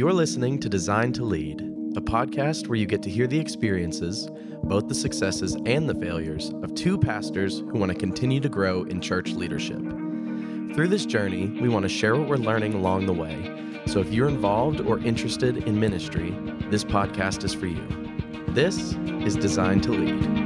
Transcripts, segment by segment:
You're listening to Design to Lead, a podcast where you get to hear the experiences, both the successes and the failures, of two pastors who want to continue to grow in church leadership. Through this journey, we want to share what we're learning along the way. So if you're involved or interested in ministry, this podcast is for you. This is Design to Lead.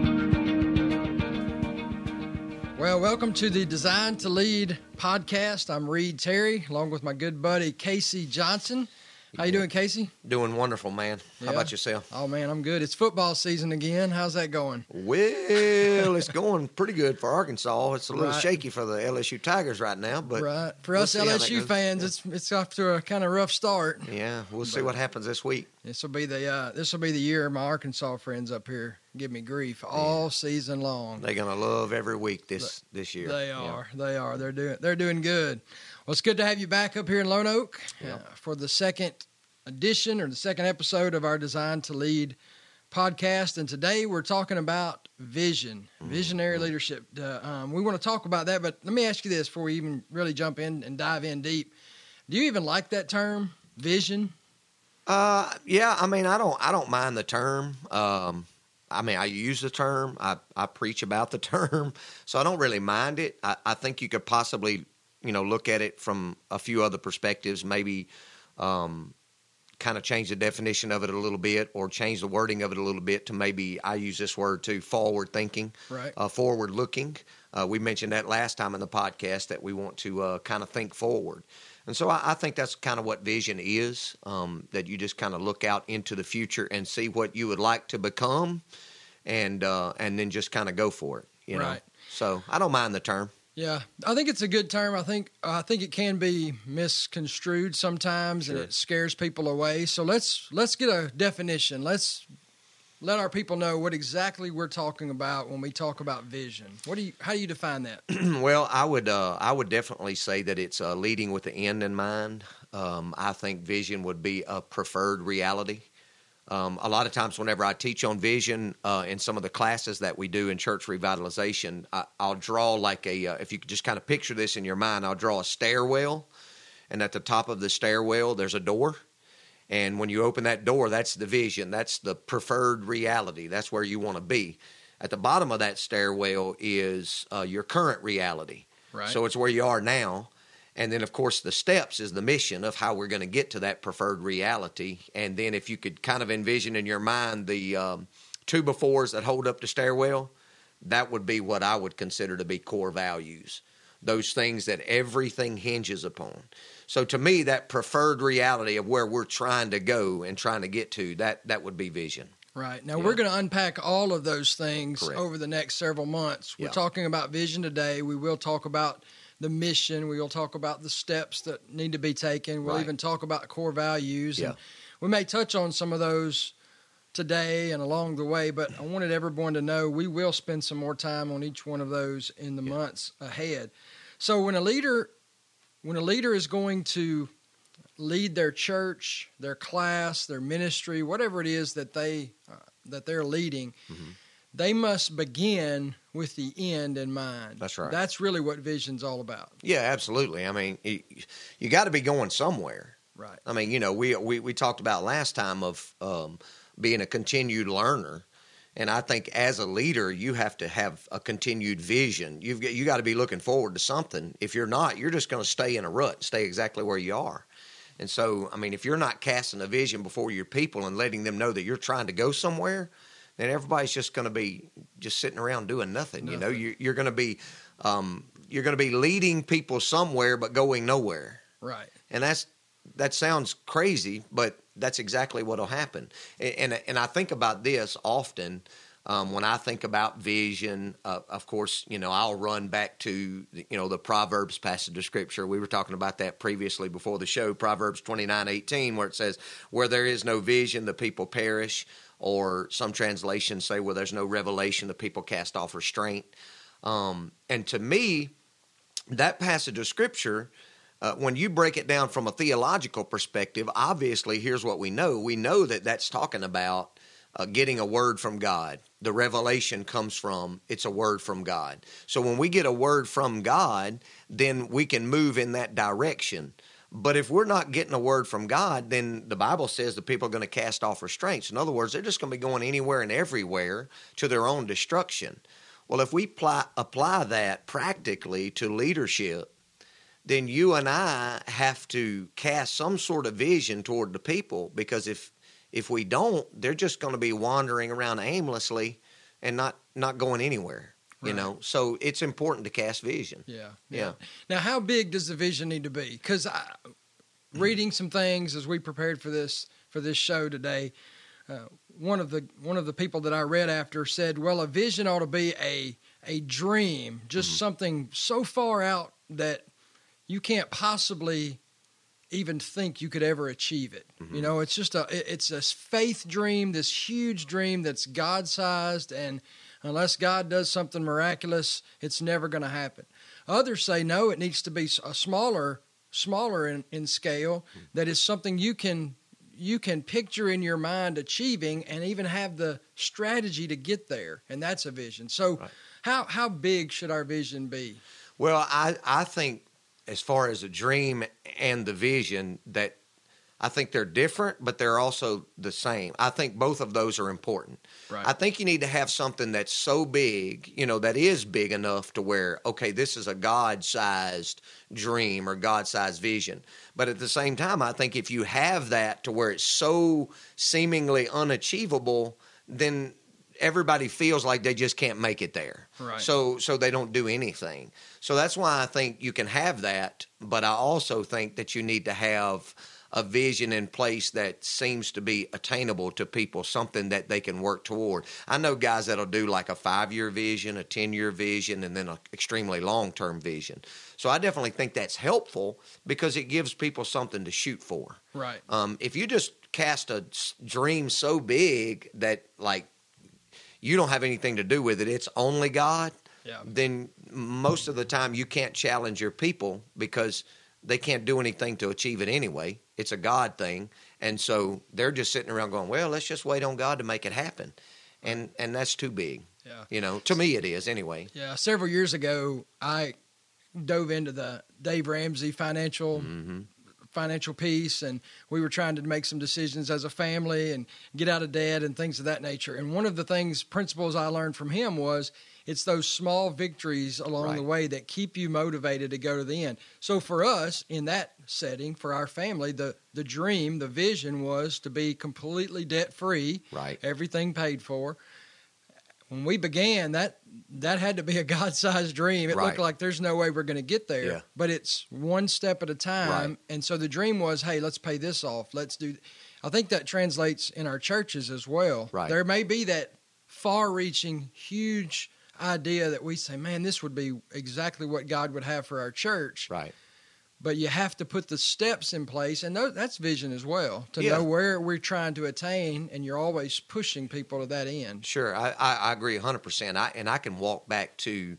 Well, welcome to the Design to Lead podcast. I'm Reed Terry, along with my good buddy Casey Johnson. How you doing, Casey? Doing wonderful, man. Yeah. How about yourself? Oh man, I'm good. It's football season again. How's that going? Well, it's going pretty good for Arkansas. It's a little Right. shaky for the LSU Tigers right now, but right. For we'll us see how that LSU fans, it's it's off to a kind of rough start. yeah, we'll see what happens this week. This will be the uh, this will be the year my Arkansas friends up here give me grief all season long. They're gonna love every week this this year. They Yeah. are. They are. They're doing. They're doing good. Well, it's good to have you back up here in Lone Oak Yeah. uh, for the second edition or the second episode of our Design to Lead podcast. And today we're talking about vision, Mm-hmm. visionary leadership. Uh, um, we want to talk about that, but let me ask you this before we even really jump in and dive in deep. Do you even like that term, vision? Uh, yeah. I mean, I don't I don't mind the term. Um, I mean, I use the term. I I preach about the term, so I don't really mind it. I, I think you could possibly you know look at it from a few other perspectives. Maybe. Um, kind of change the definition of it a little bit or change the wording of it a little bit to maybe I use this word too forward thinking, Right. uh, forward looking. Uh, we mentioned that last time in the podcast that we want to uh, kind of think forward. And so I, I think that's kind of what vision is um, that you just kind of look out into the future and see what you would like to become and uh, and then just kind of go for it. You know? So I don't mind the term. Yeah, I think it's a good term. I think I think it can be misconstrued sometimes, and it scares people away. So let's let's get a definition. Let's let our people know what exactly we're talking about when we talk about vision. What do you? How do you define that? well, I would uh, I would definitely say that it's uh, leading with the end in mind. Um, I think vision would be a preferred reality. Um, a lot of times, whenever I teach on vision uh, in some of the classes that we do in church revitalization, I, I'll draw like a uh, if you could just kind of picture this in your mind, I'll draw a stairwell, and at the top of the stairwell, there's a door. And when you open that door, that's the vision. That's the preferred reality. That's where you want to be. At the bottom of that stairwell is uh, your current reality. Right. So it's where you are now. And then, of course, the steps is the mission of how we're going to get to that preferred reality. And then, if you could kind of envision in your mind the um, two befores that hold up the stairwell, that would be what I would consider to be core values. Those things that everything hinges upon. So to me, that preferred reality of where we're trying to go and trying to get to, that that would be vision. Right now, Yeah. we're going to unpack all of those things Correct. over the next several months. We're Yeah. talking about vision today. We will talk about the mission. We will talk about the steps that need to be taken. We'll Right. even talk about core values. Yeah. And we may touch on some of those today and along the way, but I wanted everyone to know we will spend some more time on each one of those in the months ahead. So when a leader when a leader is going to lead their church, their class, their ministry, whatever it is that they uh, that they're leading, Mm-hmm. They must begin with the end in mind. That's right. That's really what vision's all about. Yeah, absolutely. I mean, you, you got to be going somewhere. Right. I mean, you know, we we, we talked about last time of um, being a continued learner, and I think as a leader, you have to have a continued vision. You've got, you got to be looking forward to something. If you're not, you're just going to stay in a rut, stay exactly where you are. And so, I mean, if you're not casting a vision before your people and letting them know that you're trying to go somewhere, then everybody's just going to be just sitting around doing nothing. You know, Nothing. you, you're going to be um, you're going to be leading people somewhere but going nowhere Right. and that's that sounds crazy, but that's exactly what'll happen. And and, and I think about this often um, when I think about vision. Uh, of course, you know I'll run back to you know the Proverbs passage of scripture. We were talking about that previously before the show. Proverbs twenty nine eighteen, where it says, "Where there is no vision, the people perish." Or some translations say, "Where there's no revelation, the people cast off restraint." Um, and to me, that passage of scripture uh, when you break it down from a theological perspective, obviously, here's what we know. We know that that's talking about uh, getting a word from God. The revelation comes from it's a word from God. So when we get a word from God, then we can move in that direction. But if we're not getting a word from God, then the Bible says the people are going to cast off restraints. In other words, they're just going to be going anywhere and everywhere to their own destruction. Well, if we apply, apply that practically to leadership, then you and I have to cast some sort of vision toward the people because if if we don't, they're just going to be wandering around aimlessly and not not going anywhere. You know, so it's important to cast vision. Yeah, Yeah. Now, how big does the vision need to be? Because reading some things as we prepared for this for this show today, uh, one of the one of the people that I read after said, "Well, a vision ought to be a a dream, just something so far out that you can't possibly." even think you could ever achieve it. You know, it's just a it's a faith dream, this huge dream that's God sized, and unless God does something miraculous, it's never going to happen. Others say no, it needs to be a smaller, smaller in, in scale. That is something you can you can picture in your mind achieving, and even have the strategy to get there, and that's a vision. So, Right. how how big should our vision be? Well, I I think as far as a dream and the vision that I think they're different, but they're also the same. I think both of those are important. Right. I think you need to have something that's so big, you know, that is big enough to where, okay, this is a God sized dream or God sized vision. But at the same time, I think if you have that to where it's so seemingly unachievable, then everybody feels like they just can't make it there. Right. So so they don't do anything. So that's why I think you can have that, but I also think that you need to have a vision in place that seems to be attainable to people, something that they can work toward. I know guys that'll do like a five year vision, a 10 year vision, and then an extremely long term vision. So I definitely think that's helpful because it gives people something to shoot for. Right. Um, if you just cast a dream so big that like you don't have anything to do with it, it's only God, Yeah. then most of the time you can't challenge your people because they can't do anything to achieve it anyway. It's a God thing. And so they're just sitting around going, well, let's just wait on God to make it happen. And and that's too big. Yeah. You know, to me it is anyway. Yeah, several years ago, I dove into the Dave Ramsey financial hmm financial piece, and we were trying to make some decisions as a family and get out of debt and things of that nature. And one of the things, principles I learned from him was it's those small victories along the way that keep you motivated to go to the end. So for us in that setting, for our family, the the dream, the vision was to be completely debt free Right. everything paid for. When we began, that that had to be a God-sized dream. It Right. looked like there's no way we're going to get there, Yeah. but it's one step at a time. Right. And so the dream was, hey, let's pay this off. Let's do. I think that translates in our churches as well. Right. There may be that far-reaching, huge idea that we say, man, this would be exactly what God would have for our church Right. but you have to put the steps in place and that's vision as well to Yeah. know where we're trying to attain and you're always pushing people to that end Sure, I, I, I agree 100%. I, and I can walk back to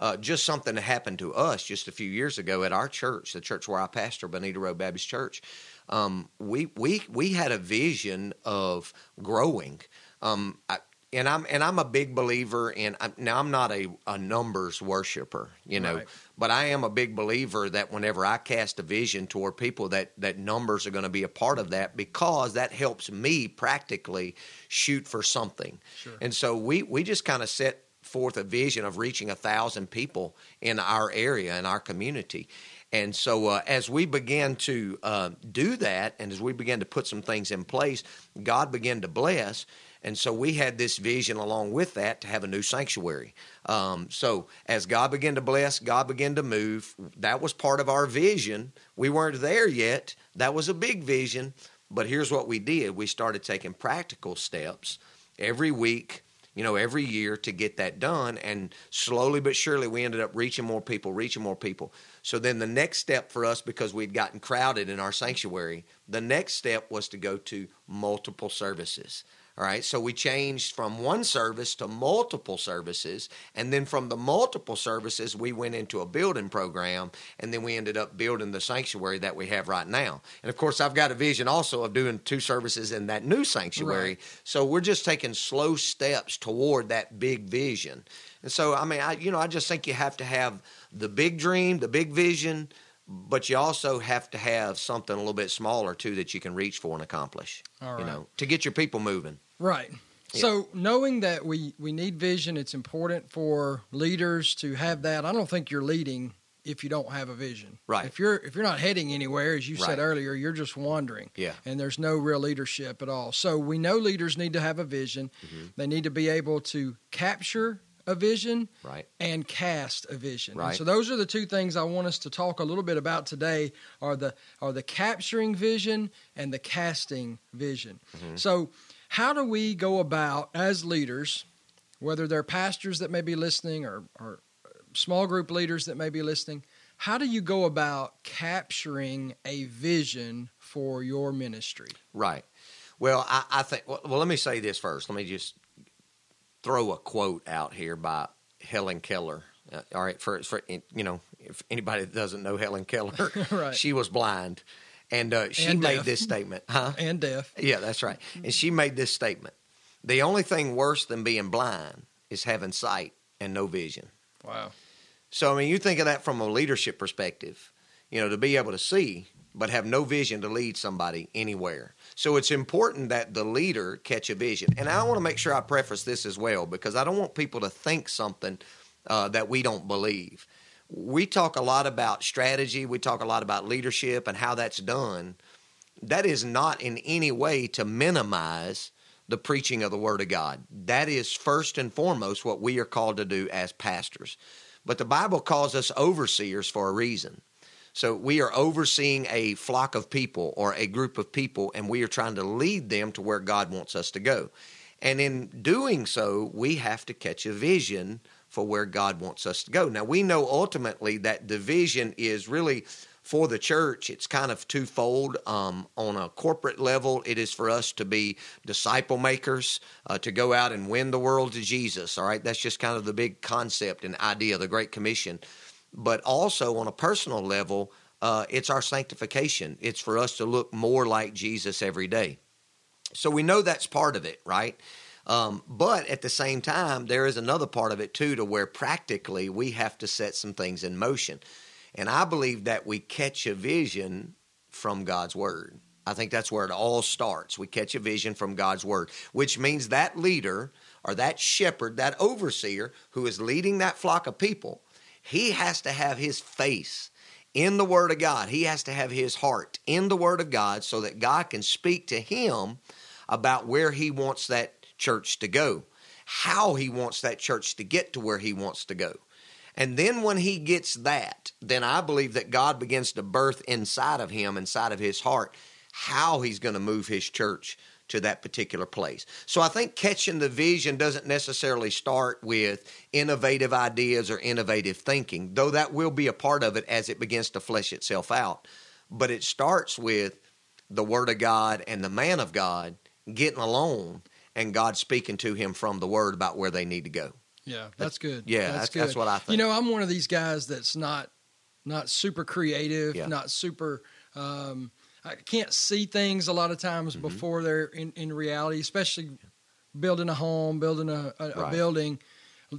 uh, just something that happened to us just a few years ago at our church, the church where I pastor, Bonita Road Baptist Church. Um, we, we, we had a vision of growing. Um, I, and I'm and I'm a big believer in I'm- now I'm not a, a numbers worshiper, you know, Right. but I am a big believer that whenever I cast a vision toward people that that numbers are going to be a part of that because that helps me practically shoot for something. Sure. And so we we just kind of set forth a vision of reaching a thousand people in our area in our community. And so uh, as we began to uh, do that, and as we began to put some things in place, God began to bless. And so we had this vision along with that to have a new sanctuary. Um, so as God began to bless, God began to move. That was part of our vision. We weren't there yet. That was a big vision. But here's what we did we started taking practical steps every week, you know, every year to get that done. And slowly but surely, we ended up reaching more people, reaching more people. So then the next step for us, because we'd gotten crowded in our sanctuary, the next step was to go to multiple services. All right, so we changed from one service to multiple services, and then from the multiple services, we went into a building program, and then we ended up building the sanctuary that we have right now. And of course, I've got a vision also of doing two services in that new sanctuary. Right. So we're just taking slow steps toward that big vision. And so, I mean, I you know, I just think you have to have the big dream, the big vision, but you also have to have something a little bit smaller too that you can reach for and accomplish. Right. You know, to get your people moving. Right. Yeah. So knowing that we we need vision, it's important for leaders to have that. I don't think you're leading if you don't have a vision. Right. If you're if you're not heading anywhere, as you said earlier, you're just wandering. Yeah. And there's no real leadership at all. So we know leaders need to have a vision. Mhm. They need to be able to capture a vision Right. and cast a vision. And Right. so those are the two things I want us to talk a little bit about today are the are the capturing vision and the casting vision. Mhm. So how do we go about as leaders, whether they're pastors that may be listening or, or small group leaders that may be listening, how do you go about capturing a vision for your ministry? Right. Well, I, I think. Well, well, let me say this first. Let me just throw a quote out here by Helen Keller. Uh, all right, for for you know, if anybody doesn't know Helen Keller, Right. she was blind, and uh, she And made this statement, huh? And deaf. Yeah, that's right. And she made this statement: the only thing worse than being blind is having sight and no vision. Wow. So, I mean, you think of that from a leadership perspective, you know, to be able to see, but have no vision to lead somebody anywhere. So, it's important that the leader catch a vision. And I want to make sure I preface this as well because I don't want people to think something uh, that we don't believe. We talk a lot about strategy, we talk a lot about leadership and how that's done. That is not in any way to minimize the preaching of the Word of God. That is first and foremost what we are called to do as pastors. But the Bible calls us overseers for a reason. So we are overseeing a flock of people or a group of people, and we are trying to lead them to where God wants us to go. And in doing so, we have to catch a vision for where God wants us to go. Now, we know ultimately that division is really for the church, it's kind of twofold. Um, on a corporate level, it is for us to be disciple makers, uh, to go out and win the world to Jesus. All right, that's just kind of the big concept and idea of the Great Commission. But also on a personal level, uh, it's our sanctification. It's for us to look more like Jesus every day. So we know that's part of it, right? Um, but at the same time, there is another part of it too, to where practically we have to set some things in motion. And I believe that we catch a vision from God's word. I think that's where it all starts. We catch a vision from God's word, which means that leader or that shepherd, that overseer who is leading that flock of people, he has to have his face in the word of God. He has to have his heart in the word of God so that God can speak to him about where he wants that church to go, how he wants that church to get to where he wants to go. And then when he gets that, then I believe that God begins to birth inside of him, inside of his heart, how he's going to move his church to that particular place. So I think catching the vision doesn't necessarily start with innovative ideas or innovative thinking, though that will be a part of it as it begins to flesh itself out. But it starts with the Word of God and the man of God getting alone and God speaking to him from the Word about where they need to go. Yeah, that's good. Yeah, that's, that's what I think. You know, I'm one of these guys that's not not super creative, Yeah. not super. Um, I can't see things a lot of times Mm-hmm. before they're in, in reality, especially building a home, building a, a, a building.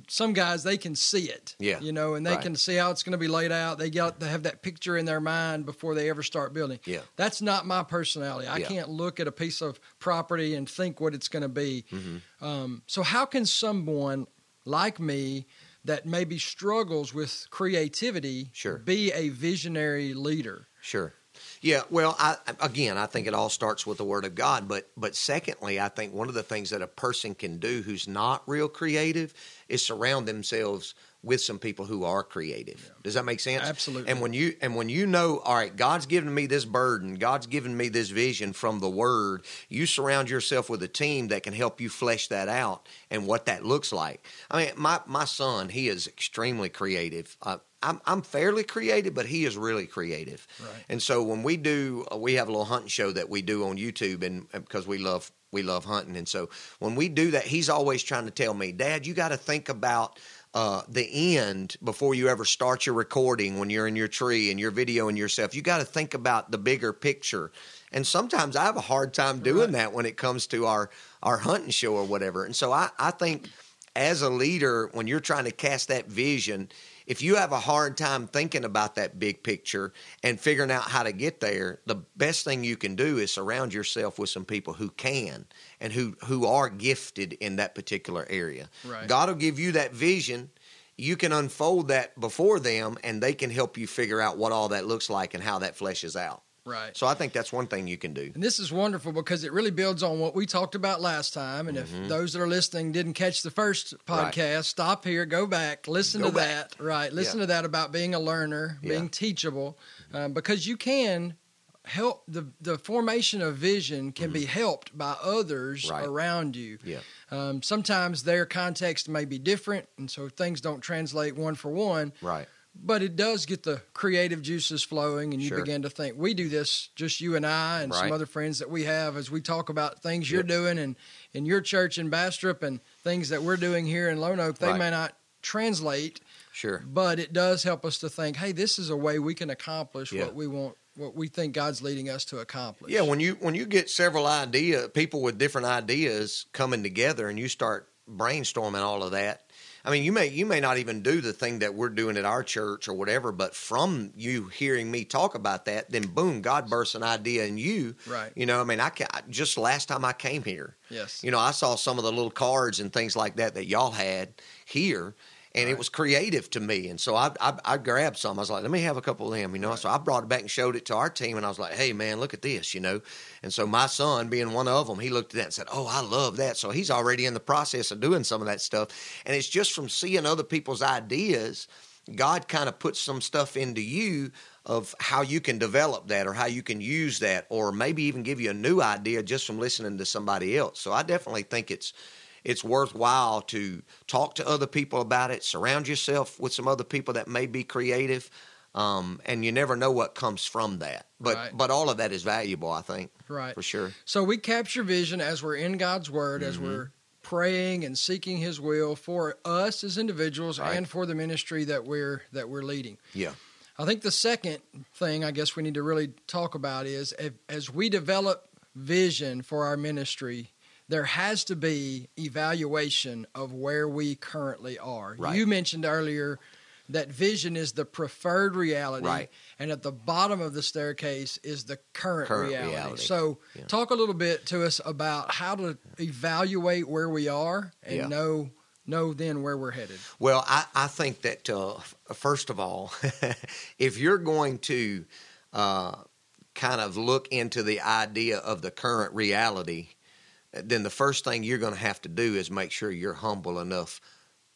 Some guys they can see it, Yeah, you know, and they right. can see how it's going to be laid out. They got they have that picture in their mind before they ever start building. Yeah. That's not my personality. I Yeah. can't look at a piece of property and think what it's going to be. Mm-hmm. Um, so, how can someone like me that maybe struggles with creativity Sure. be a visionary leader? Sure. Yeah, well, I, again, I think it all starts with the Word of God. But, but secondly, I think one of the things that a person can do who's not real creative is surround themselves with some people who are creative. Does that make sense? Absolutely. And when you and when you know, all right, God's given me this burden, God's given me this vision from the Word. You surround yourself with a team that can help you flesh that out and what that looks like. I mean, my my son, he is extremely creative. Uh, I'm I'm fairly creative, but he is really creative. Right. And so when we do, uh, we have a little hunting show that we do on YouTube, and and because we love we love hunting, and so when we do that, he's always trying to tell me, Dad, you got to think about. Uh, the end before you ever start your recording when you're in your tree and you're videoing yourself you got to think about the bigger picture and sometimes i have a hard time doing Right. that when it comes to our our hunting show or whatever and so i i think as a leader when you're trying to cast that vision if you have a hard time thinking about that big picture and figuring out how to get there, the best thing you can do is surround yourself with some people who can and who who are gifted in that particular area. Right. God will give you that vision. You can unfold that before them, and they can help you figure out what all that looks like and how that fleshes out. Right. So I think that's one thing you can do. And this is wonderful because it really builds on what we talked about last time. And if those that are listening didn't catch the first Mm-hmm. Right. podcast, stop here, go back, listen Go to back. that. Right. Listen Yeah. to that about being a learner, Yeah. being teachable, um, because you can help the the formation of vision can be helped by others Mm-hmm. Right. around you. Yeah. Um, sometimes their context may be different, and so things don't translate one for one. Right. But it does get the creative juices flowing, and you Sure. begin to think. We do this, just you and I, and some other friends that we have, as we talk about things you're Yep. doing and in your church in Bastrop, and things that we're doing here in Lone Oak. They Right. may not translate, Sure. but it does help us to think. Hey, this is a way we can accomplish Yeah. what we want, what we think God's leading us to accomplish. Yeah, when you when you get several idea people with different ideas coming together and you start brainstorming all of that. I mean, you may you may not even do the thing that we're doing at our church or whatever, but from you hearing me talk about that, then boom, God bursts an idea in you. Right. You know, I mean, I just last time I came here, Yes. you know, I saw some of the little cards and things like that that y'all had here, and it was creative to me. And so I, I, I grabbed some. I was like, let me have a couple of them, you know. So I brought it back and showed it to our team, and I was like, hey, man, look at this, you know. And so my son, being one of them, he looked at that and said, oh, I love that. So he's already in the process of doing some of that stuff. And it's just from seeing other people's ideas. God kind of puts some stuff into you of how you can develop that or how you can use that or maybe even give you a new idea just from listening to somebody else. So I definitely think it's it's worthwhile to talk to other people about it, surround yourself with some other people that may be creative. Um, and you never know what comes from that. But Right. but all of that is valuable, I think, Right. for sure. So we capture vision as we're in God's word, Mm-hmm. as we're praying and seeking His will for us as individuals Right. and for the ministry that we're that we're leading. Yeah. I think the second thing I guess we need to really talk about is if, as we develop vision for our ministry, there has to be evaluation of where we currently are. Right. You mentioned earlier that vision is the preferred reality, Right. and at the bottom of the staircase is the current, Current reality. reality. So, Yeah. talk a little bit to us about how to evaluate where we are and Yeah. know know then where we're headed. Well, I, I think that uh, first of all, if you're going to uh, kind of look into the idea of the current reality, then the first thing you're going to have to do is make sure you're humble enough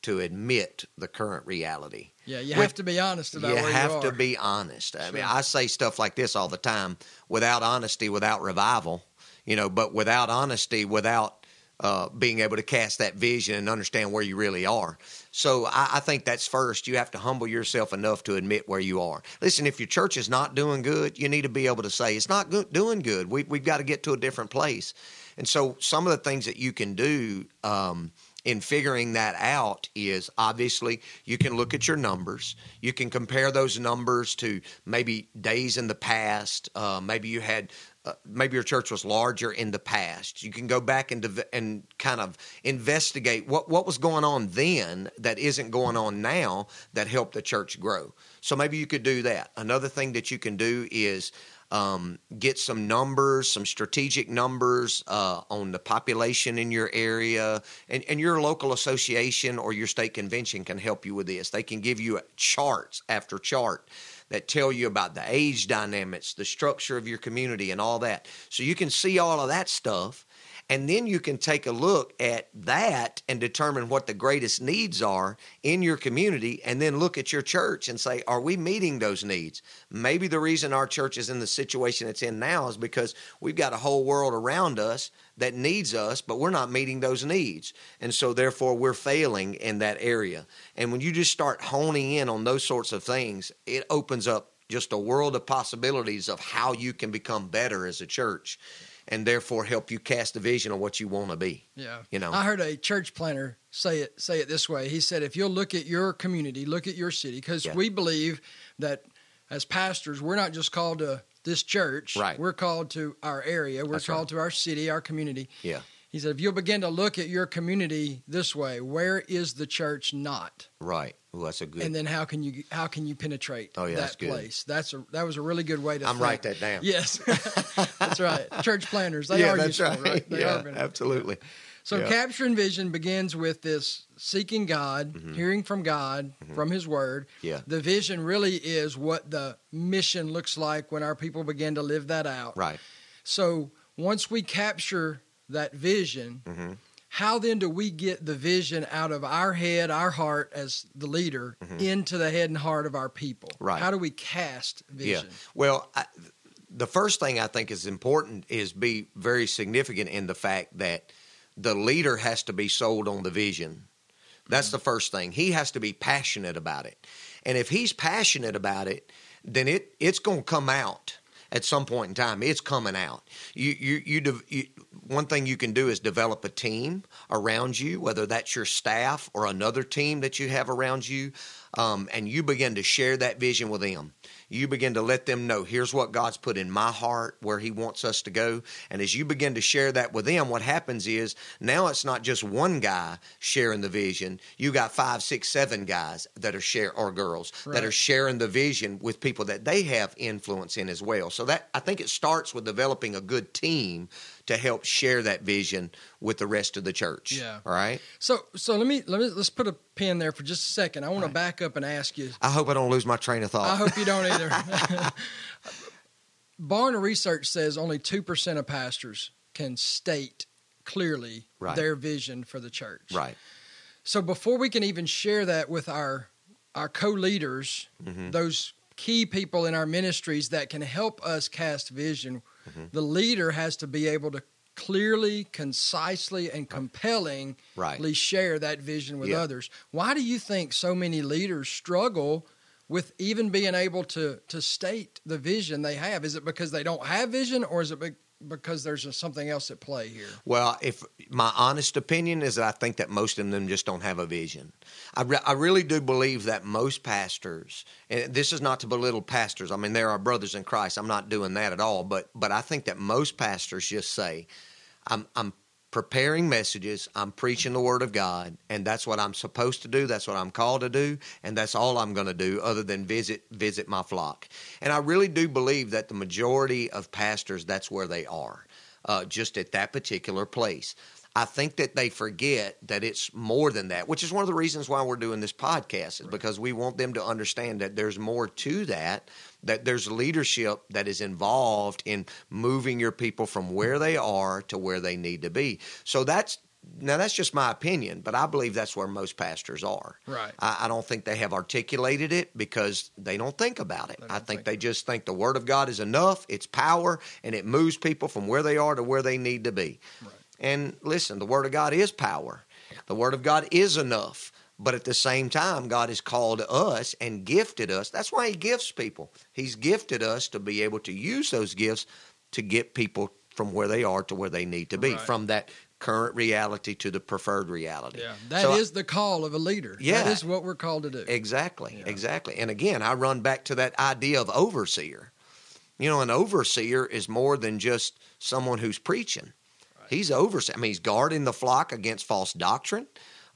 to admit the current reality. Yeah, you have to be honest about you where have you are. to be honest. I mean, I say stuff like this all the time: without honesty, without revival, you know. But without honesty, without uh, being able to cast that vision and understand where you really are. So I, I think that's first. You have to humble yourself enough to admit where you are. Listen, if your church is not doing good, you need to be able to say it's not doing good. We, we've got to get to a different place. And so some of the things that you can do. Um, in figuring that out is obviously you can look at your numbers. You can compare those numbers to maybe days in the past. Uh, maybe you had, uh, maybe your church was larger in the past. You can go back and dev- and kind of investigate what what was going on then that isn't going on now that helped the church grow. So maybe you could do that. Another thing that you can do is um, get some numbers, some strategic numbers uh, on the population in your area, and, and your local association or your state convention can help you with this. They can give you charts after chart that tell you about the age dynamics, the structure of your community, and all that. So you can see all of that stuff. And then you can take a look at that and determine what the greatest needs are in your community, and then look at your church and say, Are we meeting those needs? Maybe the reason our church is in the situation it's in now is because we've got a whole world around us that needs us, but we're not meeting those needs. And so, therefore, we're failing in that area. And when you just start honing in on those sorts of things, it opens up just a world of possibilities of how you can become better as a church and therefore help you cast a vision of what you want to be. Yeah. You know. I heard a church planter say it say it this way. He said if you'll look at your community, look at your city cuz Yeah. we believe that as pastors, we're not just called to this church. Right. We're called to our area. We're That's called right. to our city, our community. Yeah. He said if you'll begin to look at your community this way, where is the church not? Right. Ooh, that's a good. and then how can you how can you penetrate Oh, yeah, that that's place? That's a that was a really good way to. I'm think. write that down. Yes, that's right. Church planters, they yeah, are that's useful, right. right? They yeah, absolutely. So Yeah. capturing vision begins with this seeking God, hearing from God, from His Word. Mm-hmm. Yeah. The vision really is what the mission looks like when our people begin to live that out. Right. So once we capture that vision, Mhm. How then do we get the vision out of our head, our heart as the leader, into the head and heart of our people? Mm-hmm. Right. How do we cast vision? Yeah. Well, I, the first thing I think is important is be very significant in the fact that the leader has to be sold on the vision. That's the first thing. He has to be passionate about it. And if he's passionate about it, then it it's going to come out at some point in time. It's coming out. You you you, dev- you one thing you can do is develop a team around you, whether that's your staff or another team that you have around you, um, and you begin to share that vision with them. You begin to let them know here's what God's put in my heart, where He wants us to go. And as you begin to share that with them, what happens is now it's not just one guy sharing the vision. You got five, six, seven guys that are share or girls that are sharing the vision with people that they have influence in as well. So that I think it starts with developing a good team to help share that vision with the rest of the church. Yeah. All right. So so let me let me let's put a pin there for just a second. I want to back up and ask you. I hope I don't lose my train of thought. I hope you don't either. Barna Research says only 2% of pastors can state clearly Right. their vision for the church. right. So before we can even share that with our our co-leaders, Mhm. those key people in our ministries that can help us cast vision, Mm-hmm. the leader has to be able to clearly, concisely, and compellingly Right. share that vision with Yeah. others. Why do you think so many leaders struggle with even being able to to state the vision they have? Is it because they don't have vision, or is it be- because there's a, something else at play here? Well, if my honest opinion is that I think that most of them just don't have a vision. I, re- I really do believe that most pastors, and this is not to belittle pastors. I mean, there are brothers in Christ. I'm not doing that at all. But but I think that most pastors just say, "I'm I'm preparing messages. I'm preaching the word of God, and that's what I'm supposed to do. That's what I'm called to do, and that's all I'm going to do, other than visit visit my flock." And I really do believe that the majority of pastors, that's where they are, uh, just at that particular place. I think that they forget that it's more than that, which is one of the reasons why we're doing this podcast, is because we want them to understand that there's more to that, that there's leadership that is involved in moving your people from where they are to where they need to be. So that's now that's just my opinion, but I believe that's where most pastors are. Right. I, I don't think they have articulated it because they don't think about it. I think think they just think the word of God is enough, it's power, and it moves people from where they are to where they need to be. Right. And listen, the word of God is power. The word of God is enough. But at the same time, God has called us and gifted us. That's why He gifts people. He's gifted us to be able to use those gifts to get people from where they are to where they need to be, Right. from that current reality to the preferred reality. Yeah, that is So the call of a leader. Yeah. that is what we're called to do. Exactly, Yeah. exactly. And again, I run back to that idea of overseer. You know, an overseer is more than just someone who's preaching. He's overseer. I mean, he's guarding the flock against false doctrine.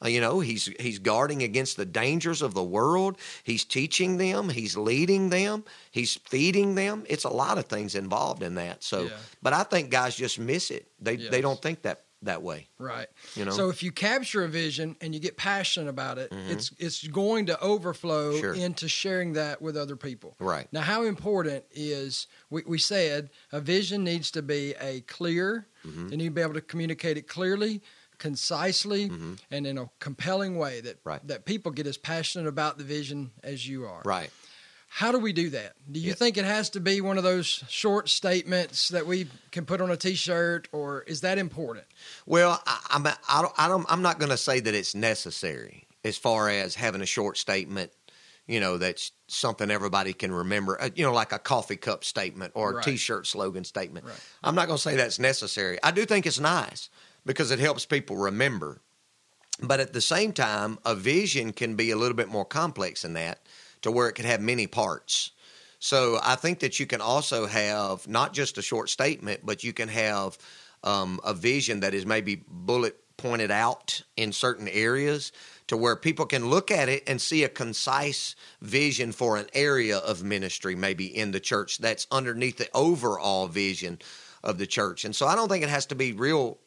Uh, you know, he's he's guarding against the dangers of the world. He's teaching them. He's leading them. He's feeding them. It's a lot of things involved in that. So, Yeah. but I think guys just miss it. They Yes. they don't think that that way. Right. You know. So if you capture a vision and you get passionate about it, it's it's going to overflow Mm-hmm. Sure. into sharing that with other people. right. Now, how important is we, we said a vision needs to be a clear, Mhm. you need to be able to communicate it clearly, concisely, Mhm. and in a compelling way that Right. that people get as passionate about the vision as you are. Right. How do we do that? Do you Yeah. think it has to be one of those short statements that we can put on a T-shirt, or is that important? Well, I, I'm I don't, I don't I'm not going to say that it's necessary as far as having a short statement. You know, that's something everybody can remember. Uh, you know, like a coffee cup statement or a Right. T-shirt slogan statement. Right. I'm not going to say that's necessary. I do think it's nice because it helps people remember. But at the same time, a vision can be a little bit more complex than that, to where it could have many parts. So I think that you can also have not just a short statement, but you can have um, a vision that is maybe bullet pointed out in certain areas to where people can look at it and see a concise vision for an area of ministry, maybe in the church that's underneath the overall vision of the church. And so I don't think it has to be real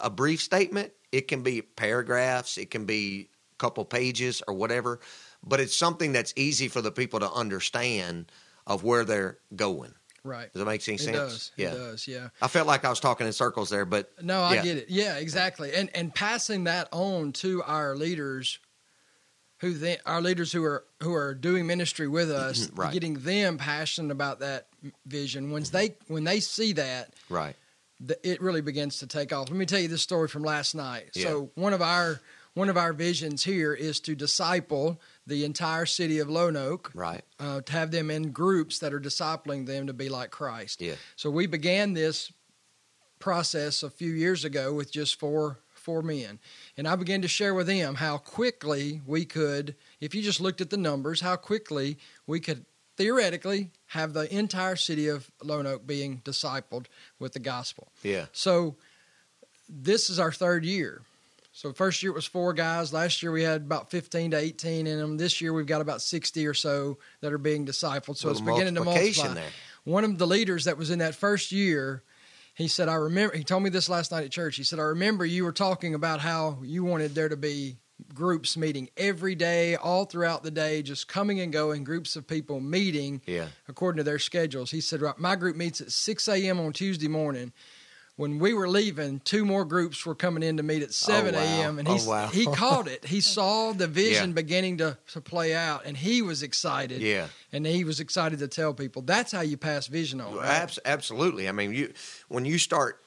a brief statement. It can be paragraphs, it can be a couple pages or whatever, but it's something that's easy for the people to understand of where they're going. Right. Does that make any It sense? does. Yeah. It does. Yeah. I felt like I was talking in circles there, but No, I Yeah. get it. Yeah, exactly. And and passing that on to our leaders who then our leaders who are who are doing ministry with us, Right. getting them passionate about that vision. Once mm-hmm. they when they see that, right. Th- it really begins to take off. Let me tell you this story from last night. Yeah. So one of our one of our visions here is to disciple the entire city of Lone Oak, Right. uh, to have them in groups that are discipling them to be like Christ. Yeah. So we began this process a few years ago with just four four men, and I began to share with them how quickly we could, if you just looked at the numbers, how quickly we could theoretically have the entire city of Lone Oak being discipled with the gospel. Yeah. So this is our third year. So first year it was four guys. Last year we had about 15 to 18 in them. This year we've got about 60 or so that are being discipled. So it's beginning to multiply. there. One of the leaders that was in that first year, he said, I remember, he told me this last night at church. He said, I remember you were talking about how you wanted there to be groups meeting every day, all throughout the day, just coming and going, groups of people meeting Yeah. according to their schedules. He said, "Right, My group meets at 6 a.m. on Tuesday morning. When we were leaving, two more groups were coming in to meet at 7 wow. a.m. And Oh, he's, wow. he caught it. He saw the vision Yeah. beginning to, to play out, and he was excited. Yeah. And he was excited to tell people. That's how you pass vision on. right? Abs- absolutely. I mean, you when you start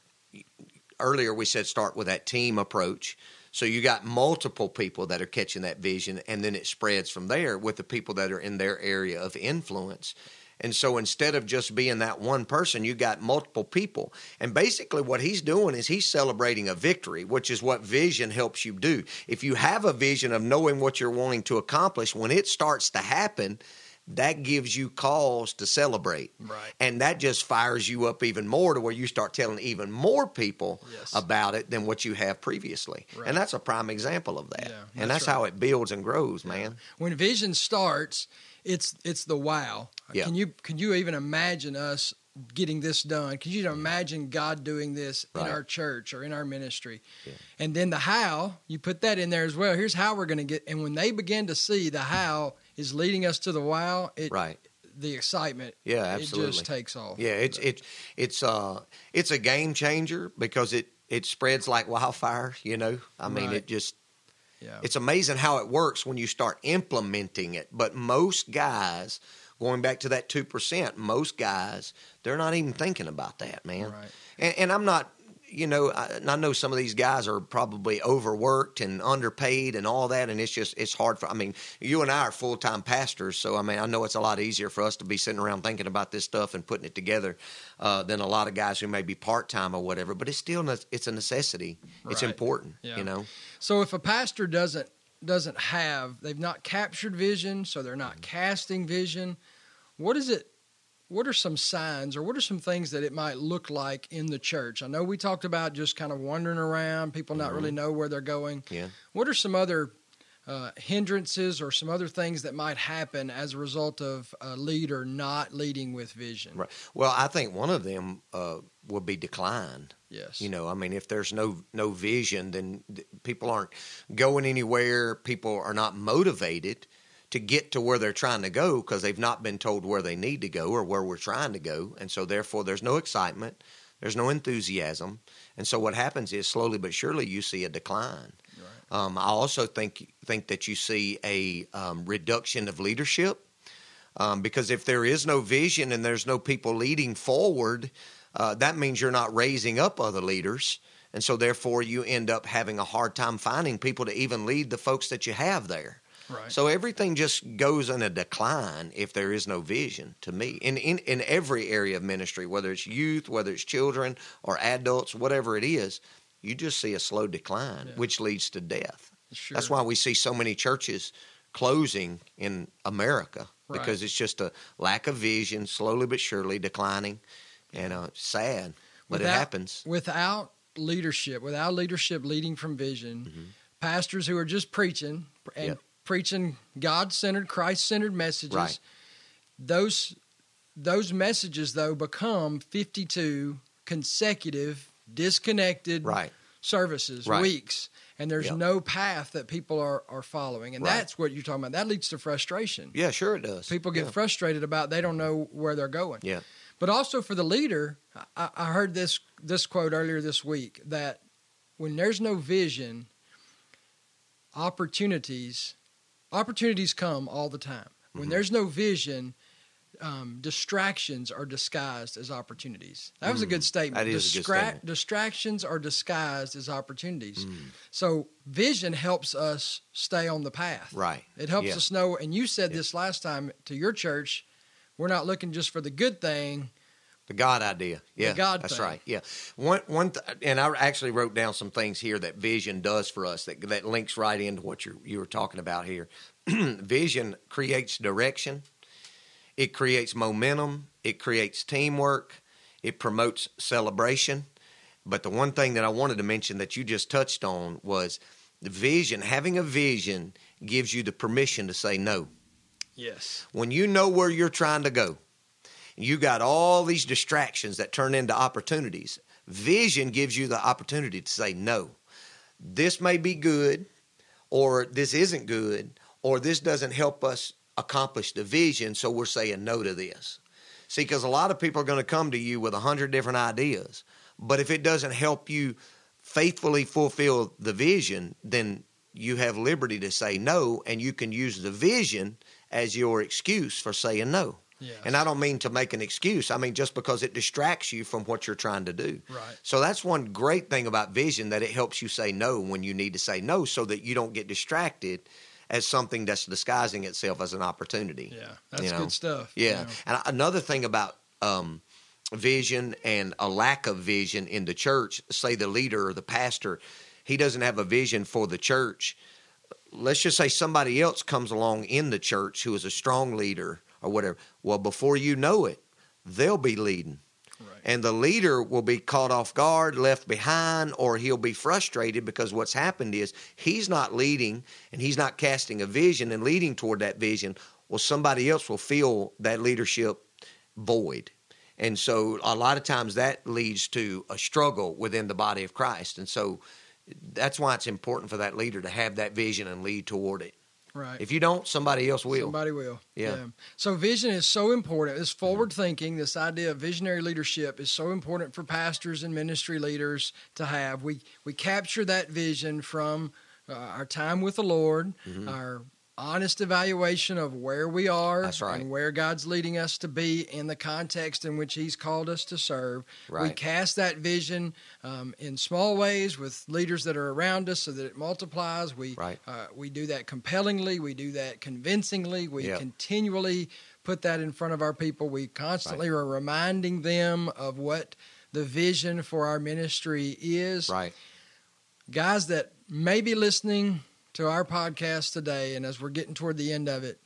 earlier, we said start with that team approach. So you got multiple people that are catching that vision, and then it spreads from there with the people that are in their area of influence. And so instead of just being that one person, you got multiple people. And basically, what he's doing is he's celebrating a victory, which is what vision helps you do. If you have a vision of knowing what you're wanting to accomplish, when it starts to happen, that gives you cause to celebrate. Right. And that just fires you up even more to where you start telling even more people Yes. about it than what you have previously. Right. And that's a prime example of that. Yeah, and that's that's how it builds and grows, man. when vision starts, it's it's the wow. Yeah. Can you can you even imagine us getting this done? Can you imagine God doing this Right. in our church or in our ministry? Yeah. And then the how, you put that in there as well. Here's how we're going to get. And when they begin to see the how is leading us to the wow, it Right. the excitement, Yeah, it absolutely. just takes off. Yeah, it's it's it's uh it's a game changer because it it spreads like wildfire, you know. I mean, Right. it just yeah, it's amazing how it works when you start implementing it. But most guys, going back to that two percent, most guys they're not even thinking about that, man. Right. And, and I'm not, you know, I, and I know some of these guys are probably overworked and underpaid and all that, and it's just it's hard for. I mean, you and I are full time pastors, so I mean, I know it's a lot easier for us to be sitting around thinking about this stuff and putting it together uh, than a lot of guys who may be part time or whatever. But it's still it's a necessity. It's important, Yeah. you know. So if a pastor doesn't doesn't have, they've not captured vision, so they're not casting vision. What is it? What are some signs, or what are some things that it might look like in the church? I know we talked about just kind of wandering around, people not really know where they're going. Yeah. What are some other uh, hindrances or some other things that might happen as a result of a leader not leading with vision? Right. Well, I think one of them uh, would be decline. Yes. You know, I mean, if there's no no vision, then people aren't going anywhere. People are not motivated to get to where they're trying to go because they've not been told where they need to go or where we're trying to go, and so therefore there's no excitement, there's no enthusiasm, and so what happens is slowly but surely you see a decline. Right. Um, I also think think that you see a um, reduction of leadership um, because if there is no vision and there's no people leading forward, uh, that means you're not raising up other leaders, and so therefore you end up having a hard time finding people to even lead the folks that you have there. Right. So everything just goes in a decline if there is no vision to me. In, in in every area of ministry, whether it's youth, whether it's children or adults, whatever it is, you just see a slow decline, Yeah. which leads to death. Sure. That's why we see so many churches closing in America Right. because it's just a lack of vision, slowly but surely declining, and uh, sad. But it happens. Without leadership, without leadership leading from vision, pastors who are just preaching and Yep. Preaching God centered, Christ centered messages, Right. those those messages though become 52 consecutive disconnected Right. services Right. weeks and there's Yep. no path that people are, are following and Right. that's what you're talking about that leads to frustration Yeah, sure it does. people get yeah. frustrated about they don't know where they're going Yeah. but also for the leader I, I heard this this quote earlier this week that when there's no vision opportunities opportunities come all the time when Mm-hmm. there's no vision um, distractions are disguised as opportunities that was a good statement Mm. that is a good statement. distractions are disguised as opportunities Mm. so vision helps us stay on the path Right. it helps Yeah. us know and you said this last time to your church we're not looking just for the good thing The God idea. Yeah. God That's thing. right. Yeah. One one th- and I actually wrote down some things here that vision does for us that that links right into what you you were talking about here. vision creates direction. It creates momentum, it creates teamwork, it promotes celebration. But the one thing that I wanted to mention that you just touched on was the vision, having a vision gives you the permission to say no. Yes. when you know where you're trying to go, you got all these distractions that turn into opportunities. Vision gives you the opportunity to say, no, this may be good, or this isn't good, or this doesn't help us accomplish the vision, so we're saying no to this. See, because a lot of people are going to come to you with a hundred different ideas, but if it doesn't help you faithfully fulfill the vision, then you have liberty to say no, and you can use the vision as your excuse for saying no. Yes. And I don't mean to make an excuse. I mean just because it distracts you from what you're trying to do. Right. So that's one great thing about vision that it helps you say no when you need to say no so that you don't get distracted as something that's disguising itself as an opportunity. Yeah. That's You know? good stuff. Yeah. you know. And another thing about um, vision and a lack of vision in the church, say the leader or the pastor, he doesn't have a vision for the church. Let's just say somebody else comes along in the church who is a strong leader or whatever. Well, before you know it, they'll be leading. Right. And the leader will be caught off guard, left behind, or he'll be frustrated because what's happened is he's not leading and he's not casting a vision and leading toward that vision. Well, somebody else will feel that leadership void. And so a lot of times that leads to a struggle within the body of Christ. And so that's why it's important for that leader to have that vision and lead toward it. Right. If you don't, somebody else will. Somebody will. Yeah. So vision is so important. This forward thinking, this idea of visionary leadership is so important for pastors and ministry leaders to have. We we capture that vision from uh, our time with the Lord, our honest evaluation of where we are right. and where God's leading us to be in the context in which He's called us to serve. We cast that vision um, in small ways with leaders that are around us so that it multiplies. We Right. uh, we do that compellingly. We do that convincingly. We Yep. continually put that in front of our people. We constantly are reminding them of what the vision for our ministry is. Right. Guys that may be listening to our podcast today, and as we're getting toward the end of it,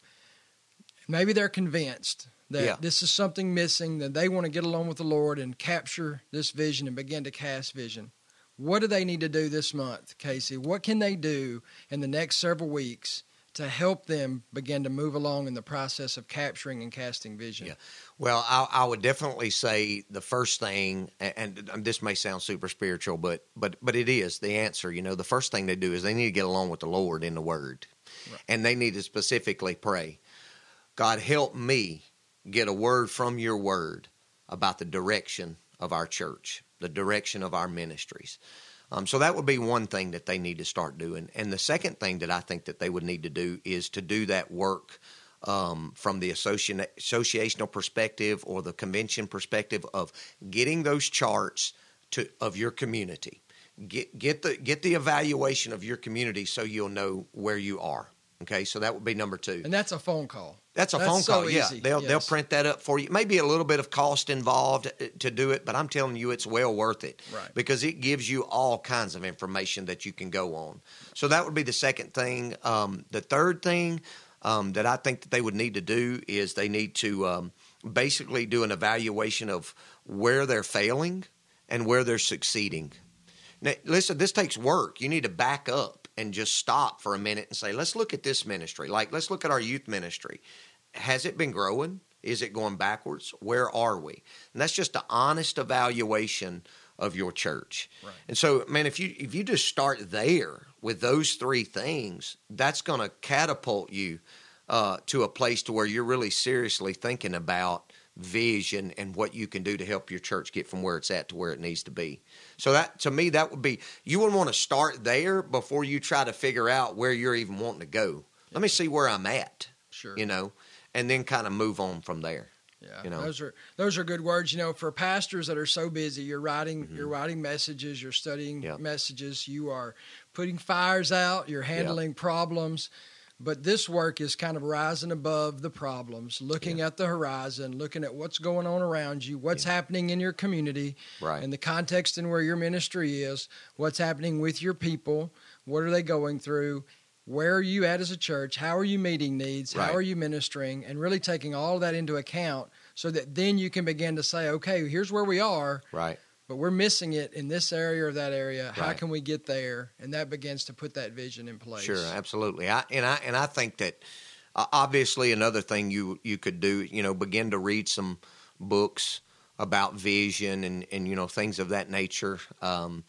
maybe they're convinced that Yeah. this is something missing, that they want to get along with the Lord and capture this vision and begin to cast vision. What do they need to do this month, Casey? What can they do in the next several weeks to help them begin to move along in the process of capturing and casting vision? Yeah. Well, I, I would definitely say the first thing, and, and this may sound super spiritual, but but but it is the answer. You know, the first thing they do is they need to get along with the Lord in the Word, and they need to specifically pray, God help me get a word from Your Word about the direction of our church, the direction of our ministries. Um, so that would be one thing that they need to start doing. And the second thing that I think that they would need to do is to do that work um, from the association, associational perspective or the convention perspective of getting those charts to of your community. Get get the get the evaluation of your community so you'll know where you are. Okay, so that would be number two. And that's a phone call. That's a That's phone so call. Yeah, easy, they'll they'll print that up for you. Maybe a little bit of cost involved uh, to do it, but I'm telling you, it's well worth it. Right. Because it gives you all kinds of information that you can go on. So that would be the second thing. Um, the third thing um, that I think that they would need to do is they need to um, basically do an evaluation of where they're failing and where they're succeeding. Now, listen, this takes work. You need to back up and just stop for a minute and say, let's look at this ministry. Like, let's look at our youth ministry. Has it been growing? Is it going backwards? Where are we? And that's just an honest evaluation of your church. Right. And so, man, if you if you just start there with those three things, that's going to catapult you uh, to a place to where you're really seriously thinking about vision and what you can do to help your church get from where it's at to where it needs to be. So that to me that would be you would want to start there before you try to figure out where you're even wanting to go. Let me see where I'm at, Sure. you know, and then kind of move on from there. Yeah, you know. those are those are good words. You know, for pastors that are so busy, you're writing Mm-hmm. you're writing messages, you're studying Yep. messages, you are putting fires out, you're handling problems. But this work is kind of rising above the problems, looking at the horizon, looking at what's going on around you, what's happening in your community, Right. in the context and where your ministry is, what's happening with your people, what are they going through, where are you at as a church, how are you meeting needs, Right. how are you ministering, and really taking all of that into account so that then you can begin to say, okay, here's where we are, Right. But we're missing it in this area or that area. How can we get there? And that begins to put that vision in place. Sure, absolutely. I and I and I think that uh, obviously another thing you you could do, you know, begin to read some books about vision and and you know things of that nature. Um,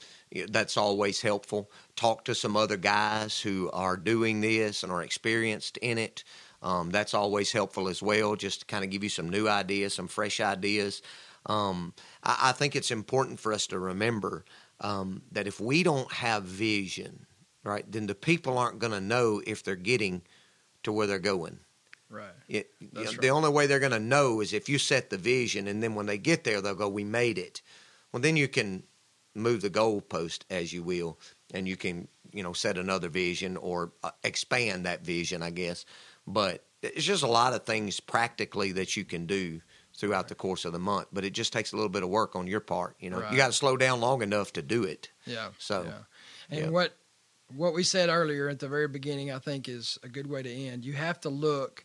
that's always helpful. Talk to some other guys who are doing this and are experienced in it. Um, that's always helpful as well, just to kind of give you some new ideas, some fresh ideas. Um, I, I think it's important for us to remember um, that if we don't have vision, right, then the people aren't going to know if they're getting to where they're going. Right. It, That's the right. only way they're going to know is if you set the vision, and then when they get there, they'll go, "We made it." Well, then you can move the goalpost as you will, and you can you know set another vision or uh, expand that vision, I guess. But it's just a lot of things practically that you can do throughout the course of the month. But it just takes a little bit of work on your part. You know, Right. you got to slow down long enough to do it. Yeah. So, yeah. And yeah. what what we said earlier at the very beginning, I think, is a good way to end. You have to look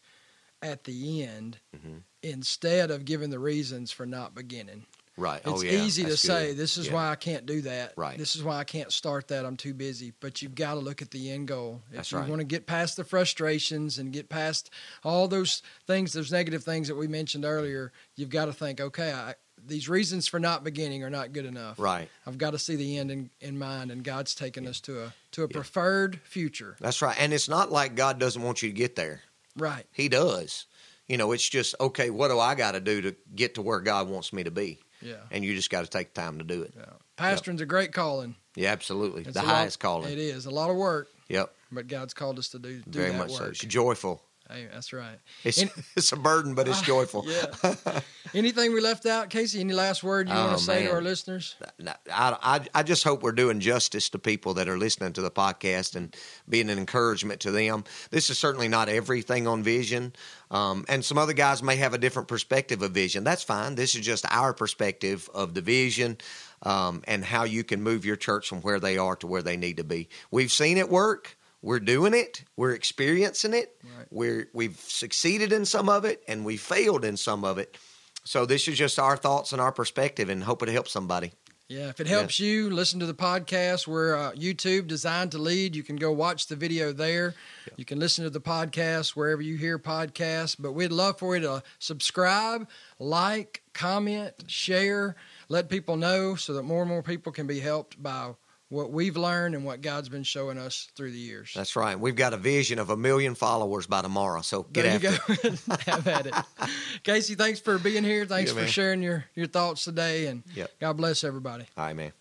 at the end Mhm. instead of giving the reasons for not beginning. Right. Oh, it's oh, yeah. easy to That's say, this is Yeah. why I can't do that. Right. This is why I can't start that. I'm too busy. But you've got to look at the end goal. If That's you right. want to get past the frustrations and get past all those things, those negative things that we mentioned earlier, you've got to think, okay, I, these reasons for not beginning are not good enough. Right. I've got to see the end in, in mind, and God's taken us to a to a preferred future. That's right. And it's not like God doesn't want you to get there. Right. He does. You know, it's just okay. What do I got to do to get to where God wants me to be? Yeah. And you just got to take time to do it. Yeah. Pastoring's a great calling. Yeah, absolutely. It's the a lot- highest calling. It is a lot of work, Yep, but God's called us to do, do very much work. so. Joyful. Hey, that's right. It's And- it's a burden, but it's joyful. Yeah. Anything we left out, Casey? Any last word you want Oh, to say to our listeners? I, I, I just hope we're doing justice to people that are listening to the podcast and being an encouragement to them. This is certainly not everything on vision. Um, and some other guys may have a different perspective of vision. That's fine. This is just our perspective of the vision um, and how you can move your church from where they are to where they need to be. We've seen it work. We're doing it. We're experiencing it. Right. We're we've succeeded in some of it, and we failed in some of it. So this is just our thoughts and our perspective, and hope it helps somebody. Yeah, if it helps you, listen to the podcast. We're uh, YouTube Designed to Lead. You can go watch the video there. You can listen to the podcast wherever you hear podcasts. But we'd love for you to subscribe, like, comment, share, let people know so that more and more people can be helped by what we've learned and what God's been showing us through the years. That's right. We've got a vision of a million followers by tomorrow. So get there after you go. Have at it. Casey, thanks for being here. Thanks Yeah, for man. sharing your, your thoughts today. And Yep. God bless everybody. All right, man.